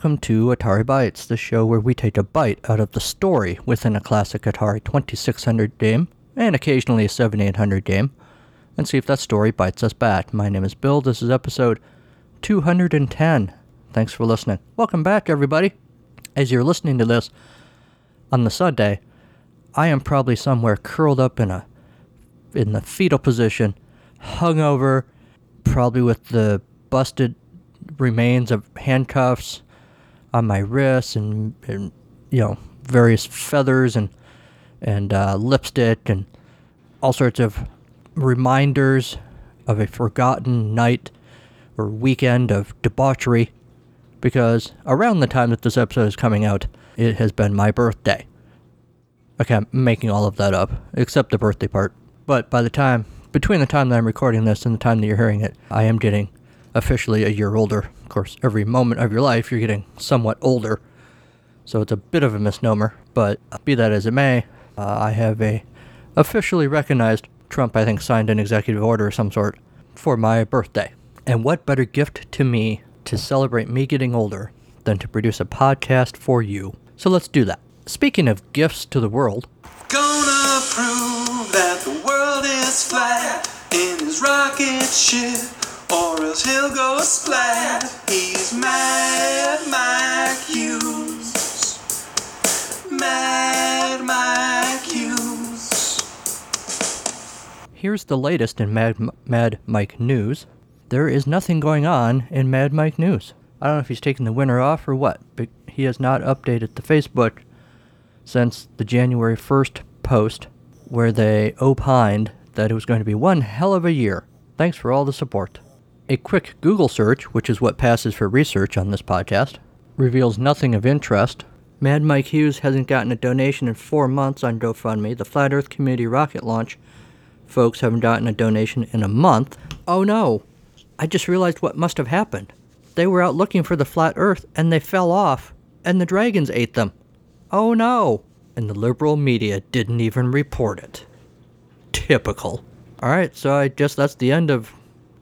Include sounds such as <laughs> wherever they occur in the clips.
welcome to Atari Bytes, the show where we take a bite out of the story within a classic Atari 2600 game, and occasionally a 7800 game, and see if that story bites us back. My name is Bill, this is episode 210. Thanks for listening. Welcome back, everybody. As you're listening to this on the Sunday, I am probably somewhere curled up in a in the fetal position, hungover, probably with the busted remains of handcuffs on my wrists and, and you know various feathers and and uh, lipstick and all sorts of reminders of a forgotten night or weekend of debauchery because around the time that this episode is coming out it has been my birthday. Okay i'm making all of that up except the birthday part. But by the time between the time that i'm recording this and the time that you're hearing it i am getting officially a year older. Of course, every moment of your life you're getting somewhat older, so it's a bit of a misnomer. But be that as it may, uh, I have a officially recognized Trump, I think, signed an executive order of some sort for my birthday. And what better gift to me to celebrate me getting older than to produce a podcast for you? So let's do that. Speaking of gifts to the world, Gonna prove that the world is flat in his rocket ship, or else he'll go splat. He's Mad Mike Hughes. Mad Mike Hughes. Here's the latest in Mad, Mad Mike news. There is nothing going on in Mad Mike news. I don't know if he's taking the winter off or what, but he has not updated the Facebook since the January 1st post where they opined that it was going to be one hell of a year. Thanks for all the support. A quick Google search, which is what passes for research on this podcast, reveals nothing of interest. Mad Mike Hughes hasn't gotten a donation in four months on GoFundMe. The Flat Earth Community rocket launch folks haven't gotten a donation in a month. Oh no! I just realized what must have happened. They were out looking for the flat Earth and they fell off, and the dragons ate them. Oh no! And the liberal media didn't even report it. Typical. Alright, so I guess that's the end of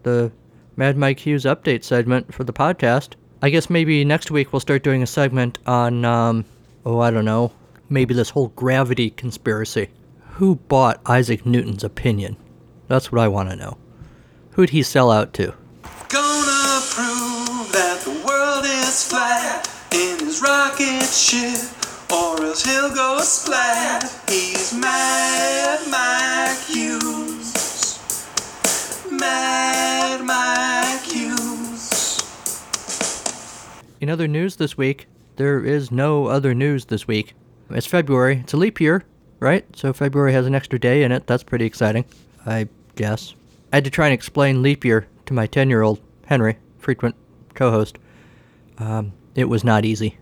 the Mad Mike Hughes update segment for the podcast. I guess maybe next week we'll start doing a segment on, um, oh, I don't know, maybe this whole gravity conspiracy. Who bought Isaac Newton's opinion? That's what I want to know. Who'd he sell out to? Gonna prove that the world is flat in his rocket ship, or else he'll go splat. He's Mad Mike Hughes. In other news this week, there is no other news this week. It's February. It's a leap year, right? So February has an extra day in it. That's pretty exciting, I guess. I had to try and explain leap year to my 10 year old, Henry, frequent co host. Um, it was not easy.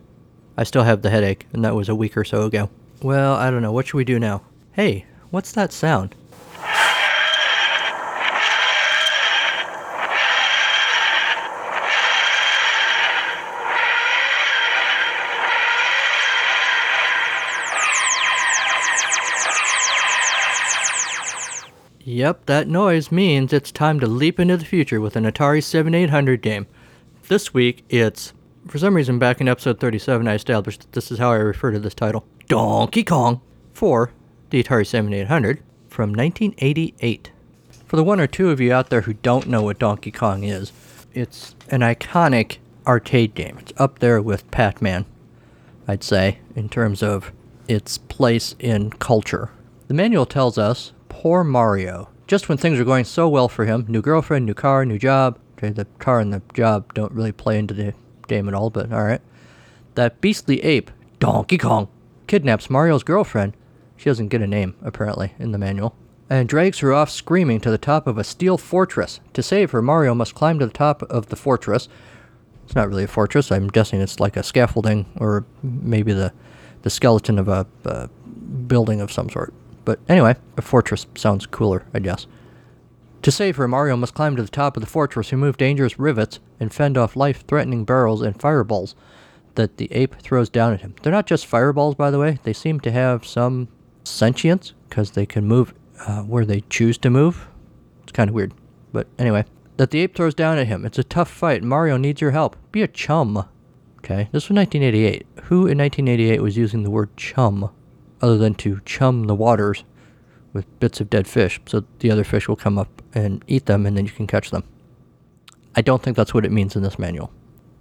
I still have the headache, and that was a week or so ago. Well, I don't know. What should we do now? Hey, what's that sound? Yep, that noise means it's time to leap into the future with an Atari 7800 game. This week, it's. For some reason, back in episode 37, I established that this is how I refer to this title Donkey Kong for the Atari 7800 from 1988. For the one or two of you out there who don't know what Donkey Kong is, it's an iconic arcade game. It's up there with Pac Man, I'd say, in terms of its place in culture. The manual tells us poor Mario. Just when things are going so well for him new girlfriend, new car, new job. Okay, the car and the job don't really play into the game at all, but alright. That beastly ape, Donkey Kong, kidnaps Mario's girlfriend. She doesn't get a name, apparently, in the manual. And drags her off screaming to the top of a steel fortress. To save her, Mario must climb to the top of the fortress. It's not really a fortress. I'm guessing it's like a scaffolding or maybe the, the skeleton of a, a building of some sort. But anyway, a fortress sounds cooler, I guess. To save her, Mario must climb to the top of the fortress, remove dangerous rivets, and fend off life threatening barrels and fireballs that the ape throws down at him. They're not just fireballs, by the way, they seem to have some sentience because they can move uh, where they choose to move. It's kind of weird. But anyway, that the ape throws down at him. It's a tough fight. Mario needs your help. Be a chum. Okay, this was 1988. Who in 1988 was using the word chum other than to chum the waters with bits of dead fish so the other fish will come up and eat them and then you can catch them? I don't think that's what it means in this manual.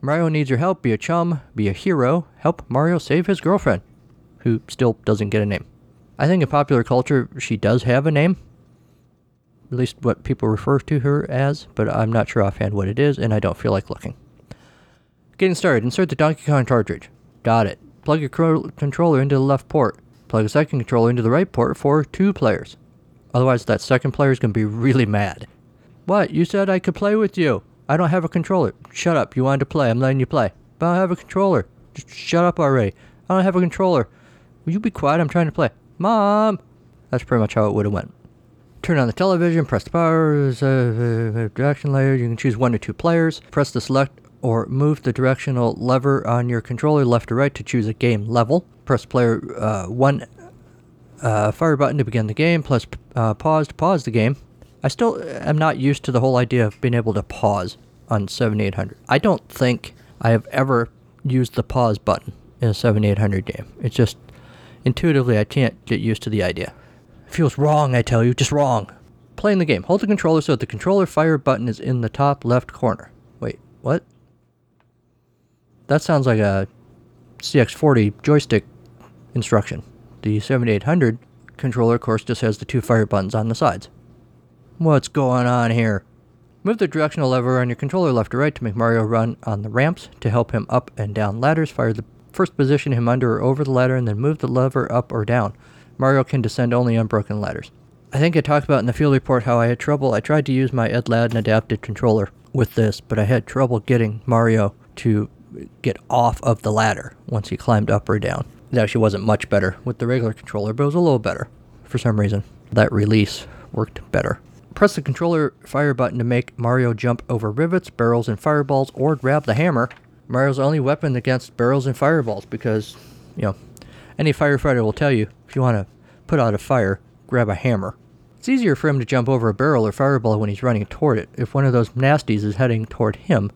Mario needs your help. Be a chum, be a hero. Help Mario save his girlfriend, who still doesn't get a name. I think in popular culture, she does have a name, at least what people refer to her as, but I'm not sure offhand what it is, and I don't feel like looking. Getting started, insert the Donkey Kong cartridge. Got it. Plug your controller into the left port. Plug a second controller into the right port for two players. Otherwise, that second player is going to be really mad. What? You said I could play with you. I don't have a controller. Shut up. You wanted to play. I'm letting you play. But I don't have a controller. Just shut up already. I don't have a controller. Will you be quiet? I'm trying to play. Mom! That's pretty much how it would have went. Turn on the television, press the power, uh, uh, direction layer. You can choose one or two players. Press the select or move the directional lever on your controller left or right to choose a game level. Press player uh, one uh, fire button to begin the game, plus uh, pause to pause the game. I still am not used to the whole idea of being able to pause on 7800. I don't think I have ever used the pause button in a 7800 game. It's just intuitively I can't get used to the idea. It feels wrong, I tell you, just wrong. Playing the game. Hold the controller so that the controller fire button is in the top left corner. Wait, what? That sounds like a CX40 joystick instruction. The 7800 controller, of course, just has the two fire buttons on the sides. What's going on here? Move the directional lever on your controller left or right to make Mario run on the ramps to help him up and down ladders. Fire the first position him under or over the ladder and then move the lever up or down. Mario can descend only on broken ladders. I think I talked about in the field report how I had trouble. I tried to use my Edladden adapted controller with this, but I had trouble getting Mario to get off of the ladder once he climbed up or down. It actually wasn't much better with the regular controller, but it was a little better for some reason. That release worked better. Press the controller fire button to make Mario jump over rivets, barrels, and fireballs, or grab the hammer. Mario's only weapon against barrels and fireballs because, you know, any firefighter will tell you if you want to put out a fire, grab a hammer. It's easier for him to jump over a barrel or fireball when he's running toward it if one of those nasties is heading toward him.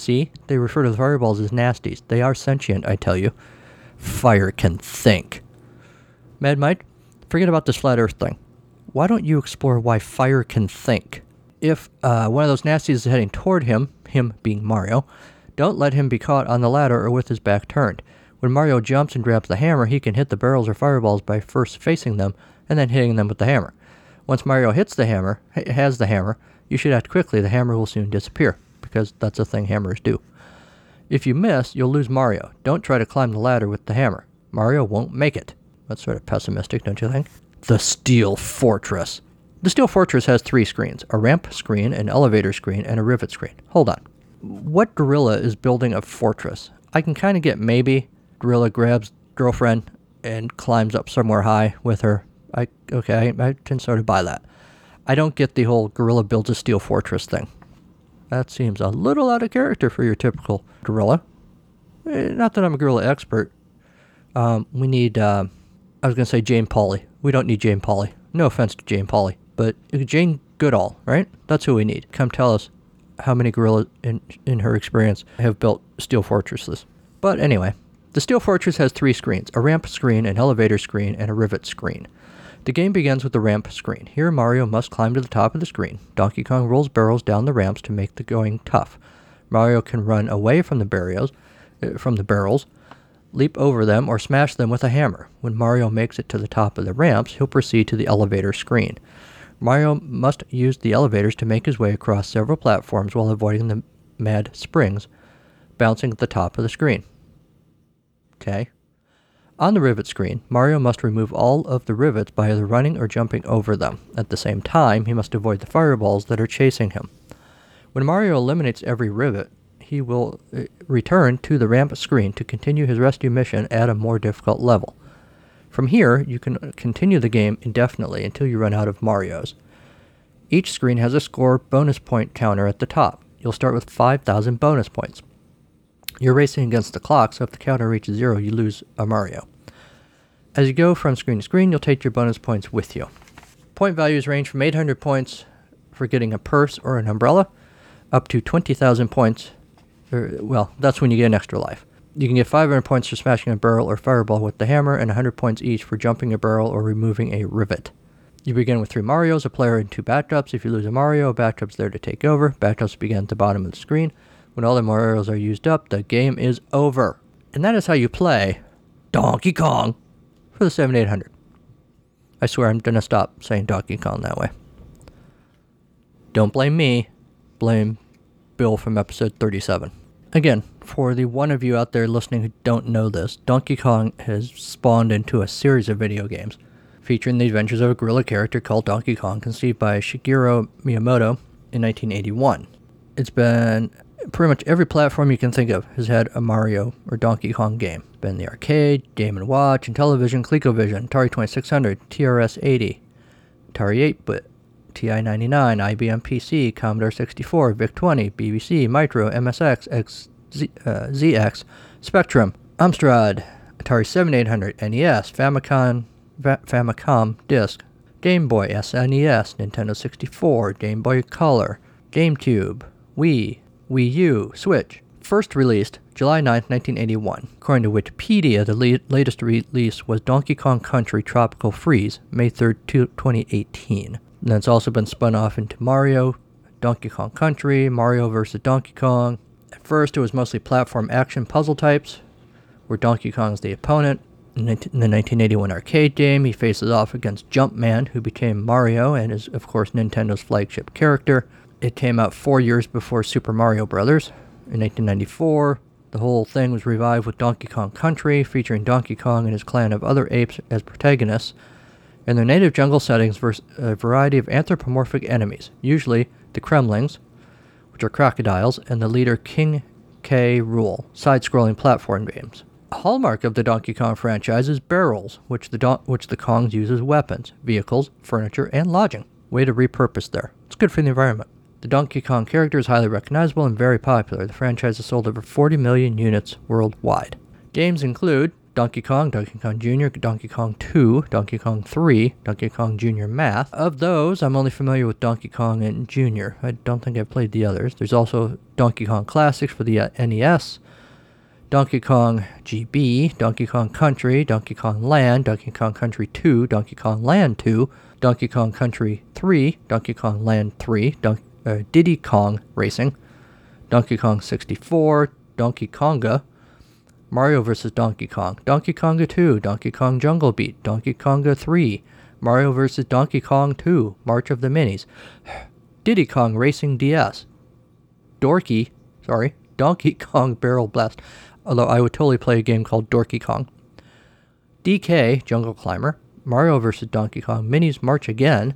See, they refer to the fireballs as nasties. They are sentient, I tell you. Fire can think. Mad Mike, forget about this flat earth thing. Why don't you explore why fire can think? If uh, one of those nasties is heading toward him, him being Mario, don't let him be caught on the ladder or with his back turned. When Mario jumps and grabs the hammer, he can hit the barrels or fireballs by first facing them and then hitting them with the hammer. Once Mario hits the hammer, has the hammer, you should act quickly. The hammer will soon disappear because that's a thing hammers do. If you miss, you'll lose Mario. Don't try to climb the ladder with the hammer. Mario won't make it. That's sort of pessimistic, don't you think? The Steel Fortress. The Steel Fortress has three screens a ramp screen, an elevator screen, and a rivet screen. Hold on. What gorilla is building a fortress? I can kind of get maybe gorilla grabs girlfriend and climbs up somewhere high with her. I okay, I can sort of buy that. I don't get the whole gorilla builds a steel fortress thing. That seems a little out of character for your typical gorilla. Eh, Not that I'm a gorilla expert. Um, we need, uh, I was going to say Jane Pauley. We don't need Jane Pauley. No offense to Jane Pauley, but Jane Goodall, right? That's who we need. Come tell us how many gorillas, in, in her experience, have built steel fortresses. But anyway, the steel fortress has three screens a ramp screen, an elevator screen, and a rivet screen. The game begins with the ramp screen. Here, Mario must climb to the top of the screen. Donkey Kong rolls barrels down the ramps to make the going tough. Mario can run away from the barriers, uh, from the barrels, leap over them, or smash them with a hammer. When Mario makes it to the top of the ramps, he'll proceed to the elevator screen. Mario must use the elevators to make his way across several platforms while avoiding the mad springs bouncing at the top of the screen. Okay. On the rivet screen, Mario must remove all of the rivets by either running or jumping over them. At the same time, he must avoid the fireballs that are chasing him. When Mario eliminates every rivet, he will uh, return to the ramp screen to continue his rescue mission at a more difficult level. From here, you can continue the game indefinitely until you run out of Marios. Each screen has a score bonus point counter at the top. You'll start with 5,000 bonus points. You're racing against the clock, so if the counter reaches zero, you lose a Mario. As you go from screen to screen, you'll take your bonus points with you. Point values range from 800 points for getting a purse or an umbrella, up to 20,000 points. Or, well, that's when you get an extra life. You can get 500 points for smashing a barrel or fireball with the hammer, and 100 points each for jumping a barrel or removing a rivet. You begin with three Marios, a player, and two Batdubs. If you lose a Mario, a Batdub's there to take over. Batdubs begin at the bottom of the screen. When all the Marios are used up, the game is over. And that is how you play Donkey Kong for the 7800. I swear I'm gonna stop saying Donkey Kong that way. Don't blame me, blame Bill from episode 37. Again, for the one of you out there listening who don't know this, Donkey Kong has spawned into a series of video games featuring the adventures of a gorilla character called Donkey Kong, conceived by Shigeru Miyamoto in 1981. It's been pretty much every platform you can think of has had a Mario or Donkey Kong game. Been the arcade, Game Watch, and television, ColecoVision, Atari 2600, TRS 80, Atari 8-bit, TI 99, IBM PC, Commodore 64, VIC 20, BBC, Micro, MSX, X, Z, uh, ZX, Spectrum, Amstrad, Atari 7800, NES, Famicom, Va- Famicom Disk, Game Boy, SNES, Nintendo 64, Game Boy Color, GameCube, Wii, Wii U, Switch. First released July 9, 1981. According to Wikipedia, the le- latest release was Donkey Kong Country Tropical Freeze, May 3, 2018. And it's also been spun off into Mario, Donkey Kong Country, Mario vs. Donkey Kong. At first, it was mostly platform action puzzle types, where Donkey Kong is the opponent. In the 1981 arcade game, he faces off against Jumpman, who became Mario and is, of course, Nintendo's flagship character. It came out four years before Super Mario Bros. In 1994, the whole thing was revived with Donkey Kong Country, featuring Donkey Kong and his clan of other apes as protagonists. In their native jungle settings, vers- a variety of anthropomorphic enemies, usually the Kremlings, which are crocodiles, and the leader King K. Rool, side scrolling platform games. A hallmark of the Donkey Kong franchise is barrels, which the, Don- which the Kongs use as weapons, vehicles, furniture, and lodging. Way to repurpose there. It's good for the environment. The Donkey Kong character is highly recognizable and very popular. The franchise has sold over 40 million units worldwide. Games include Donkey Kong, Donkey Kong Jr., Donkey Kong 2, Donkey Kong 3, Donkey Kong Jr. Math. Of those, I'm only familiar with Donkey Kong and Jr. I don't think I've played the others. There's also Donkey Kong Classics for the uh, NES, Donkey Kong GB, Donkey Kong Country, Donkey Kong Land, Donkey Kong Country 2, Donkey Kong Land 2, Donkey Kong Country 3, Donkey Kong Land 3, Don- uh, Diddy Kong Racing, Donkey Kong 64, Donkey Konga, Mario vs. Donkey Kong, Donkey Konga 2, Donkey Kong Jungle Beat, Donkey Konga 3, Mario vs. Donkey Kong 2, March of the Minis, <sighs> Diddy Kong Racing DS, Dorky, sorry, <laughs> Donkey Kong Barrel Blast, although I would totally play a game called Dorky Kong, DK Jungle Climber, Mario vs. Donkey Kong Minis March Again,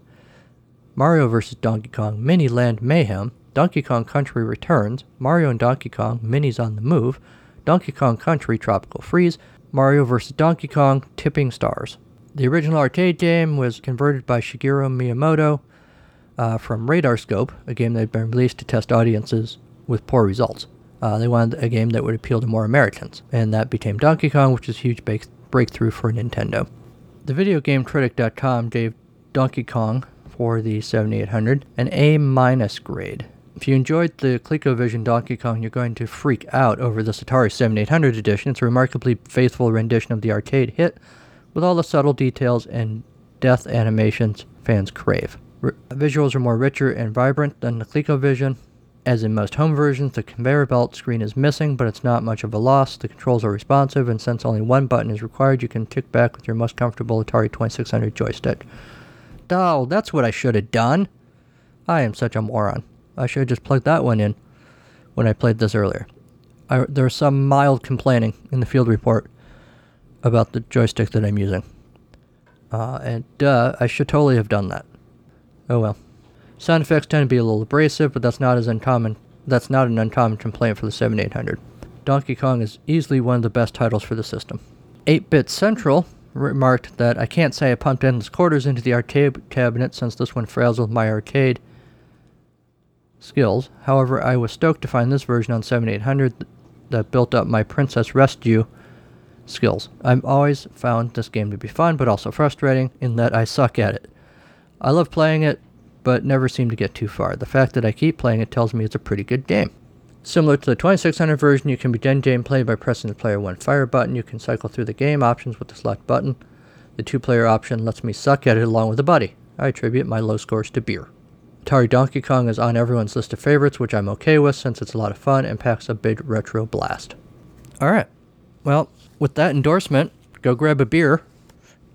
Mario vs. Donkey Kong Mini Land Mayhem, Donkey Kong Country Returns, Mario and Donkey Kong Minis on the Move, Donkey Kong Country Tropical Freeze, Mario vs. Donkey Kong Tipping Stars. The original arcade game was converted by Shigeru Miyamoto uh, from Radar Scope, a game that had been released to test audiences with poor results. Uh, they wanted a game that would appeal to more Americans, and that became Donkey Kong, which is a huge breakthrough for Nintendo. The video game VideoGameCritic.com gave Donkey Kong for the 7800 an A minus grade. If you enjoyed the ColecoVision Donkey Kong, you're going to freak out over this Atari 7800 edition. It's a remarkably faithful rendition of the arcade hit, with all the subtle details and death animations fans crave. R- visuals are more richer and vibrant than the ColecoVision. As in most home versions, the conveyor belt screen is missing, but it's not much of a loss. The controls are responsive, and since only one button is required, you can tick back with your most comfortable Atari 2600 joystick. Oh, that's what I should have done. I am such a moron. I should have just plugged that one in when I played this earlier. I, there was some mild complaining in the field report about the joystick that I'm using. Uh, and duh, I should totally have done that. Oh well. Sound effects tend to be a little abrasive, but that's not as uncommon. That's not an uncommon complaint for the 7800. Donkey Kong is easily one of the best titles for the system. 8-Bit Central remarked that I can't say I pumped endless quarters into the arcade cabinet since this one frazzled my arcade skills. However, I was stoked to find this version on 7800 that built up my Princess Rescue skills. I've always found this game to be fun, but also frustrating in that I suck at it. I love playing it, but never seem to get too far. The fact that I keep playing it tells me it's a pretty good game. Similar to the 2600 version, you can begin gameplay by pressing the player 1 fire button. You can cycle through the game options with the select button. The two player option lets me suck at it along with a buddy. I attribute my low scores to beer. Atari Donkey Kong is on everyone's list of favorites, which I'm okay with since it's a lot of fun and packs a big retro blast. Alright, well, with that endorsement, go grab a beer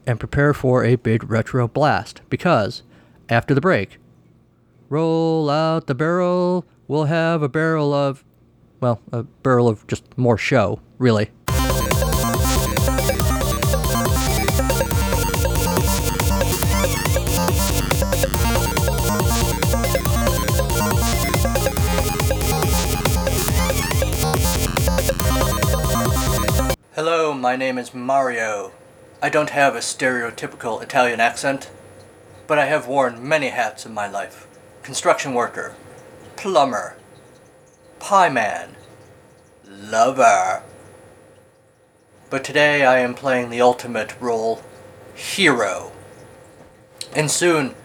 and prepare for a big retro blast because after the break, roll out the barrel, we'll have a barrel of, well, a barrel of just more show, really. Hello, my name is Mario. I don't have a stereotypical Italian accent, but I have worn many hats in my life construction worker, plumber, pie man, lover. But today I am playing the ultimate role, hero. And soon,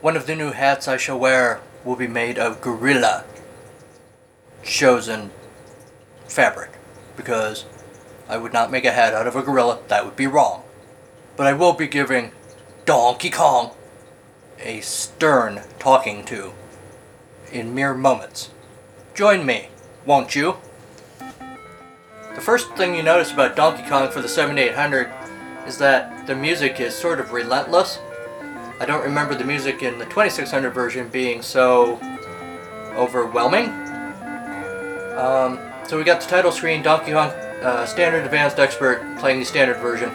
one of the new hats I shall wear will be made of gorilla chosen fabric because I would not make a hat out of a gorilla, that would be wrong. But I will be giving Donkey Kong a stern talking to in mere moments. Join me, won't you? The first thing you notice about Donkey Kong for the 7800 is that the music is sort of relentless. I don't remember the music in the 2600 version being so overwhelming. Um, so we got the title screen, Donkey Kong uh, Standard Advanced Expert playing the standard version.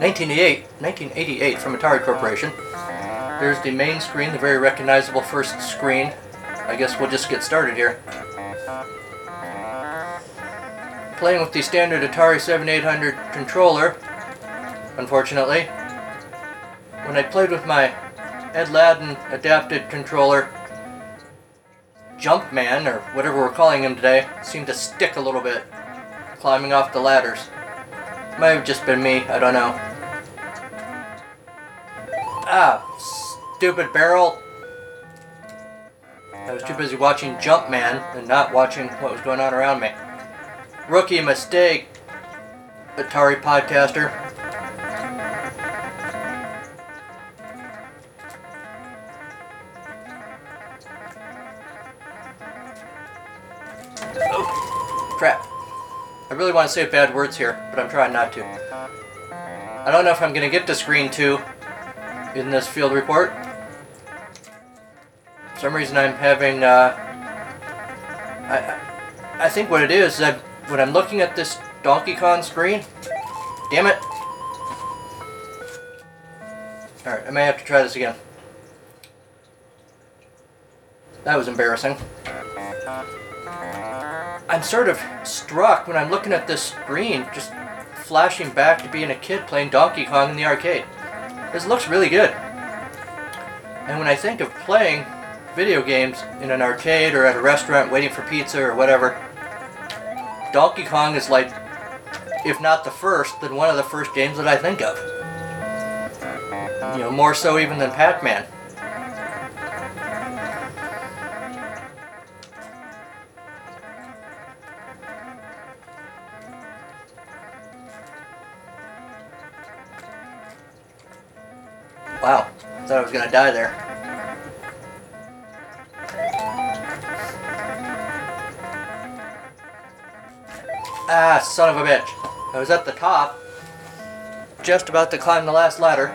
1988, 1988 from Atari Corporation. There's the main screen, the very recognizable first screen. I guess we'll just get started here. Playing with the standard Atari 7800 controller, unfortunately. When I played with my Ed Ladden adapted controller, Jumpman, or whatever we're calling him today, seemed to stick a little bit, climbing off the ladders. Might have just been me, I don't know. Ah, stupid barrel. I was too busy watching Jumpman and not watching what was going on around me. Rookie mistake, Atari podcaster. Oh, crap. I really want to say bad words here, but I'm trying not to. I don't know if I'm going to get to screen 2 in this field report. Some reason I'm having, uh, I, I think what it is, that when I'm looking at this Donkey Kong screen, damn it. Alright, I may have to try this again. That was embarrassing. I'm sort of struck when I'm looking at this screen, just flashing back to being a kid playing Donkey Kong in the arcade. This looks really good. And when I think of playing video games in an arcade or at a restaurant waiting for pizza or whatever, Donkey Kong is like, if not the first, then one of the first games that I think of. You know, more so even than Pac Man. Wow, thought I was gonna die there. Ah, son of a bitch. I was at the top, just about to climb the last ladder.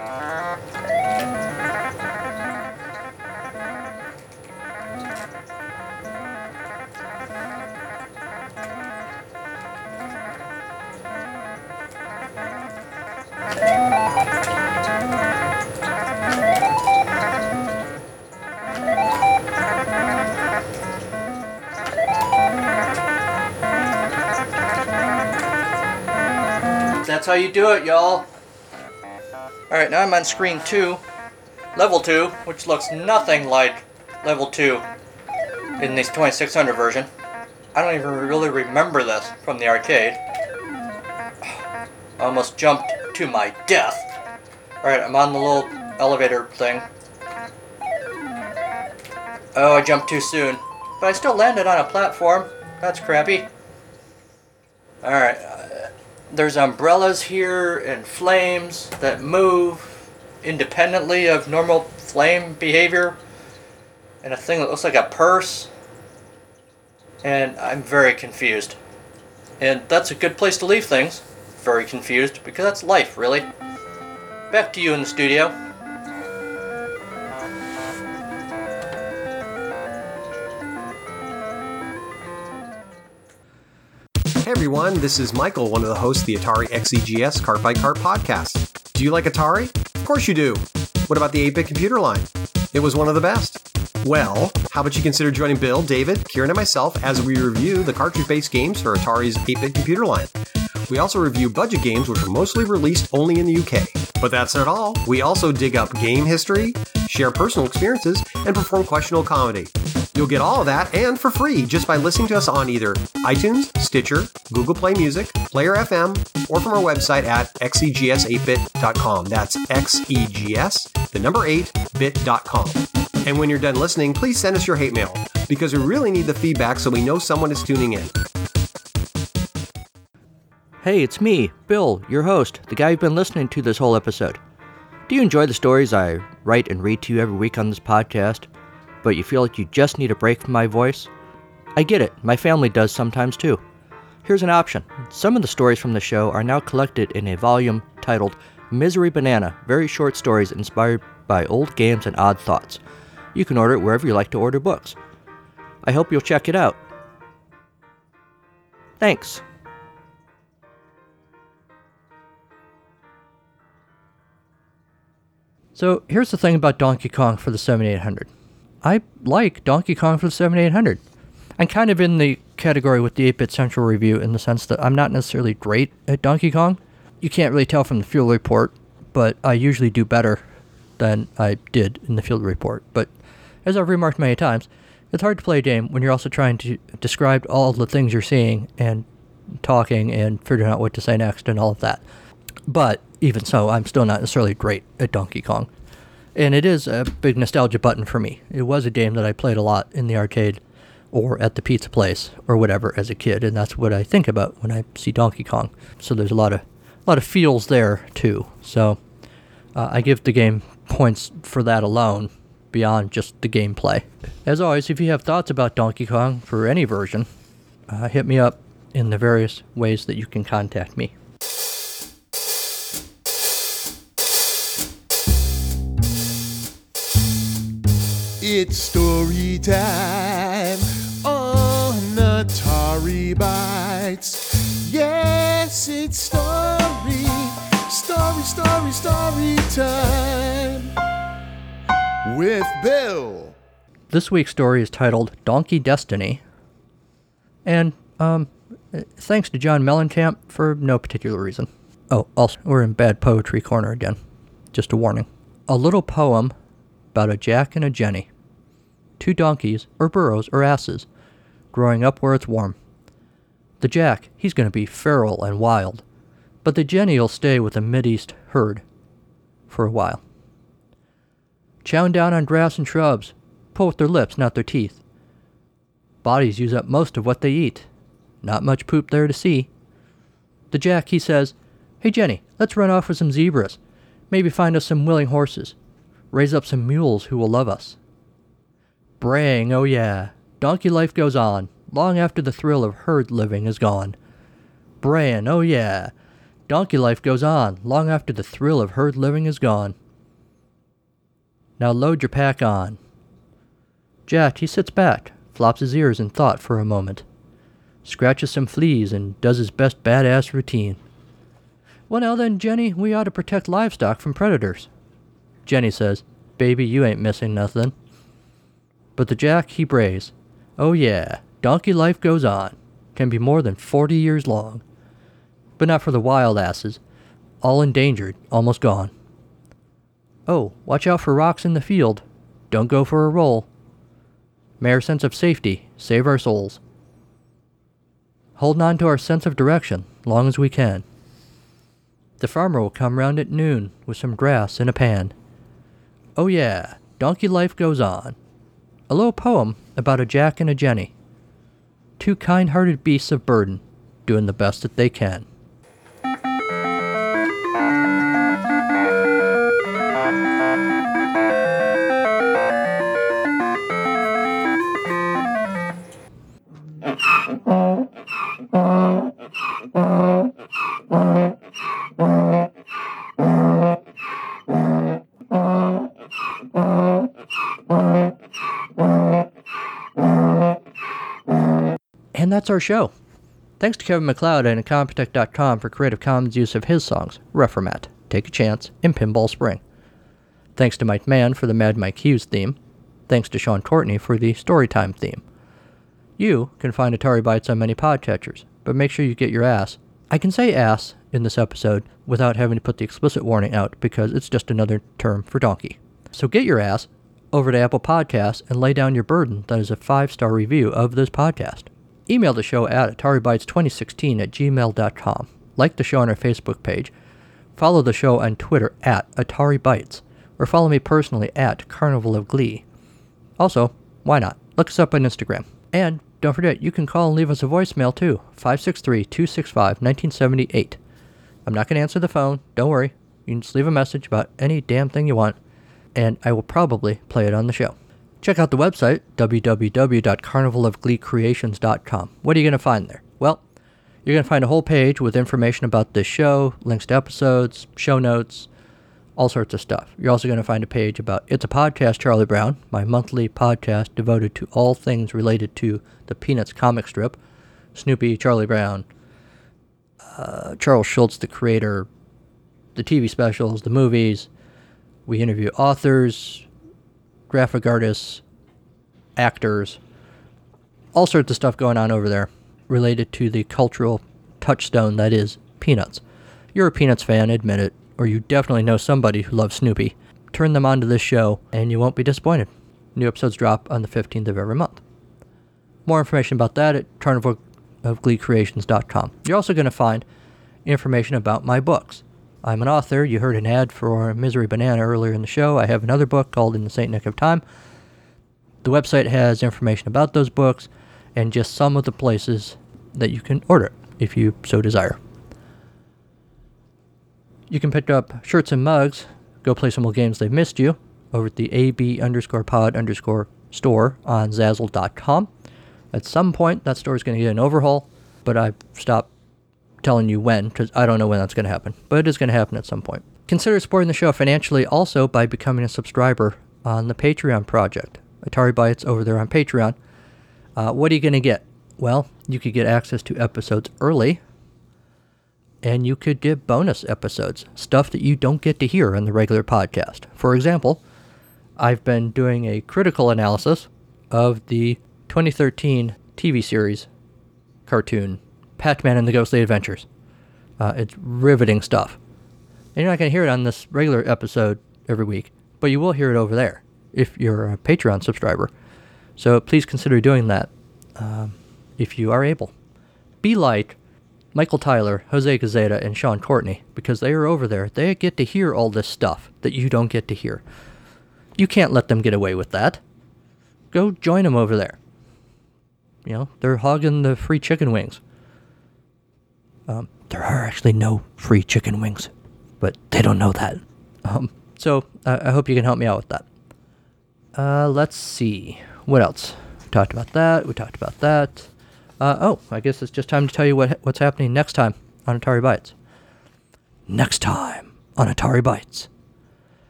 You do it, y'all. Alright, now I'm on screen 2, level 2, which looks nothing like level 2 in this 2600 version. I don't even really remember this from the arcade. I <sighs> almost jumped to my death. Alright, I'm on the little elevator thing. Oh, I jumped too soon. But I still landed on a platform. That's crappy. Alright. There's umbrellas here and flames that move independently of normal flame behavior. And a thing that looks like a purse. And I'm very confused. And that's a good place to leave things. Very confused, because that's life, really. Back to you in the studio. Everyone, this is Michael, one of the hosts of the Atari XEGS Cart by Cart podcast. Do you like Atari? Of course you do. What about the 8 bit computer line? It was one of the best. Well, how about you consider joining Bill, David, Kieran, and myself as we review the cartridge based games for Atari's 8 bit computer line? We also review budget games which are mostly released only in the UK. But that's not all. We also dig up game history, share personal experiences, and perform questionable comedy. You'll get all of that and for free just by listening to us on either iTunes, Stitcher, Google Play Music, Player FM, or from our website at xegs8bit.com. That's xegs, the number 8bit.com. And when you're done listening, please send us your hate mail because we really need the feedback so we know someone is tuning in. Hey, it's me, Bill, your host, the guy you've been listening to this whole episode. Do you enjoy the stories I write and read to you every week on this podcast, but you feel like you just need a break from my voice? I get it, my family does sometimes too. Here's an option. Some of the stories from the show are now collected in a volume titled Misery Banana Very Short Stories Inspired by Old Games and Odd Thoughts. You can order it wherever you like to order books. I hope you'll check it out. Thanks. So here's the thing about Donkey Kong for the 7800. I like Donkey Kong for the 7800. I'm kind of in the category with the 8-Bit Central review in the sense that I'm not necessarily great at Donkey Kong. You can't really tell from the field report, but I usually do better than I did in the field report. But as I've remarked many times, it's hard to play a game when you're also trying to describe all the things you're seeing and talking and figuring out what to say next and all of that. But even so, I'm still not necessarily great at Donkey Kong. And it is a big nostalgia button for me. It was a game that I played a lot in the arcade or at the pizza place or whatever as a kid, and that's what I think about when I see Donkey Kong. So there's a lot of a lot of feels there too. So uh, I give the game points for that alone, beyond just the gameplay. As always, if you have thoughts about Donkey Kong for any version, uh, hit me up in the various ways that you can contact me. It's story time on Atari Bytes. Yes, it's story, story, story, story time with Bill. This week's story is titled Donkey Destiny. And, um, thanks to John Mellencamp for no particular reason. Oh, also, we're in bad poetry corner again. Just a warning. A little poem about a Jack and a Jenny. Two donkeys, or burros, or asses, growing up where it's warm. The Jack, he's going to be feral and wild, but the Jenny'll stay with the Mideast herd for a while. Chowing down on grass and shrubs, pull with their lips, not their teeth. Bodies use up most of what they eat. Not much poop there to see. The Jack, he says, Hey Jenny, let's run off with some zebras. Maybe find us some willing horses. Raise up some mules who will love us. Braying, oh yeah, donkey life goes on, long after the thrill of herd living is gone. Braying, oh yeah, donkey life goes on, long after the thrill of herd living is gone. Now load your pack on. Jack, he sits back, flops his ears in thought for a moment, scratches some fleas, and does his best badass routine. Well, now then, Jenny, we ought to protect livestock from predators. Jenny says, Baby, you ain't missing nothing. But the Jack, he brays. Oh, yeah, donkey life goes on. Can be more than 40 years long. But not for the wild asses. All endangered, almost gone. Oh, watch out for rocks in the field. Don't go for a roll. May sense of safety save our souls. Holding on to our sense of direction long as we can. The farmer will come round at noon with some grass in a pan. Oh, yeah, donkey life goes on. A little poem about a Jack and a Jenny. two kind hearted beasts of burden doing the best that they can. That's our show. Thanks to Kevin MacLeod and Incompetech.com for Creative Commons use of his songs, Reformat, Take a Chance, and Pinball Spring. Thanks to Mike Mann for the Mad Mike Hughes theme. Thanks to Sean Courtney for the Storytime theme. You can find Atari Bytes on many podcatchers, but make sure you get your ass. I can say ass in this episode without having to put the explicit warning out because it's just another term for donkey. So get your ass over to Apple Podcasts and lay down your burden that is a five star review of this podcast. Email the show at AtariBytes2016 at gmail.com. Like the show on our Facebook page. Follow the show on Twitter at Atari Bytes, or follow me personally at Carnival of Glee. Also, why not? Look us up on Instagram. And don't forget, you can call and leave us a voicemail too 563 265 1978. I'm not going to answer the phone. Don't worry. You can just leave a message about any damn thing you want, and I will probably play it on the show. Check out the website, www.carnivalofgleecreations.com. What are you going to find there? Well, you're going to find a whole page with information about this show, links to episodes, show notes, all sorts of stuff. You're also going to find a page about It's a Podcast, Charlie Brown, my monthly podcast devoted to all things related to the Peanuts comic strip, Snoopy, Charlie Brown, uh, Charles Schulz, the creator, the TV specials, the movies. We interview authors, graphic artists, actors, all sorts of stuff going on over there related to the cultural touchstone that is Peanuts. You're a Peanuts fan, admit it, or you definitely know somebody who loves Snoopy. Turn them on to this show and you won't be disappointed. New episodes drop on the 15th of every month. More information about that at carnivalofgleecreations.com. You're also going to find information about my books. I'm an author. You heard an ad for Misery Banana earlier in the show. I have another book called In the Saint Nick of Time. The website has information about those books and just some of the places that you can order it if you so desire. You can pick up shirts and mugs, go play some old games they've missed you over at the AB underscore pod underscore store on Zazzle.com. At some point, that store is going to get an overhaul, but I've stopped telling you when because I don't know when that's going to happen, but it is going to happen at some point. Consider supporting the show financially also by becoming a subscriber on the Patreon project. Atari Bytes over there on Patreon. Uh, what are you going to get? Well, you could get access to episodes early, and you could get bonus episodes, stuff that you don't get to hear on the regular podcast. For example, I've been doing a critical analysis of the 2013 TV series cartoon Pac-Man and the Ghostly Adventures. Uh, it's riveting stuff. And you're not going to hear it on this regular episode every week, but you will hear it over there if you're a Patreon subscriber. So please consider doing that um, if you are able. Be like Michael Tyler, Jose Gazeta, and Sean Courtney because they are over there. They get to hear all this stuff that you don't get to hear. You can't let them get away with that. Go join them over there. You know, they're hogging the free chicken wings. Um, there are actually no free chicken wings, but they don't know that. Um, so I hope you can help me out with that. Uh, let's see. What else? We talked about that. We talked about that. Uh, oh, I guess it's just time to tell you what what's happening next time on Atari Bytes. Next time on Atari Bytes.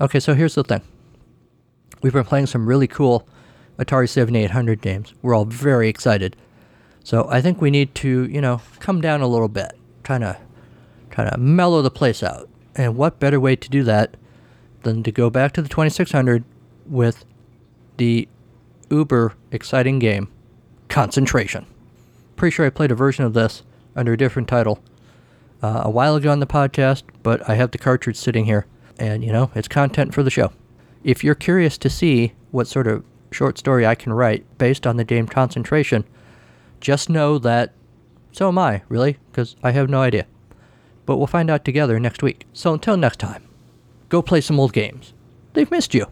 Okay, so here's the thing. We've been playing some really cool Atari 7800 games. We're all very excited. So I think we need to, you know, come down a little bit, trying to, trying to mellow the place out. And what better way to do that than to go back to the 2600 with the uber exciting game, Concentration. Pretty sure I played a version of this under a different title uh, a while ago on the podcast, but I have the cartridge sitting here, and you know, it's content for the show. If you're curious to see what sort of short story I can write based on the game Concentration, just know that so am I, really, because I have no idea. But we'll find out together next week. So until next time, go play some old games. They've missed you.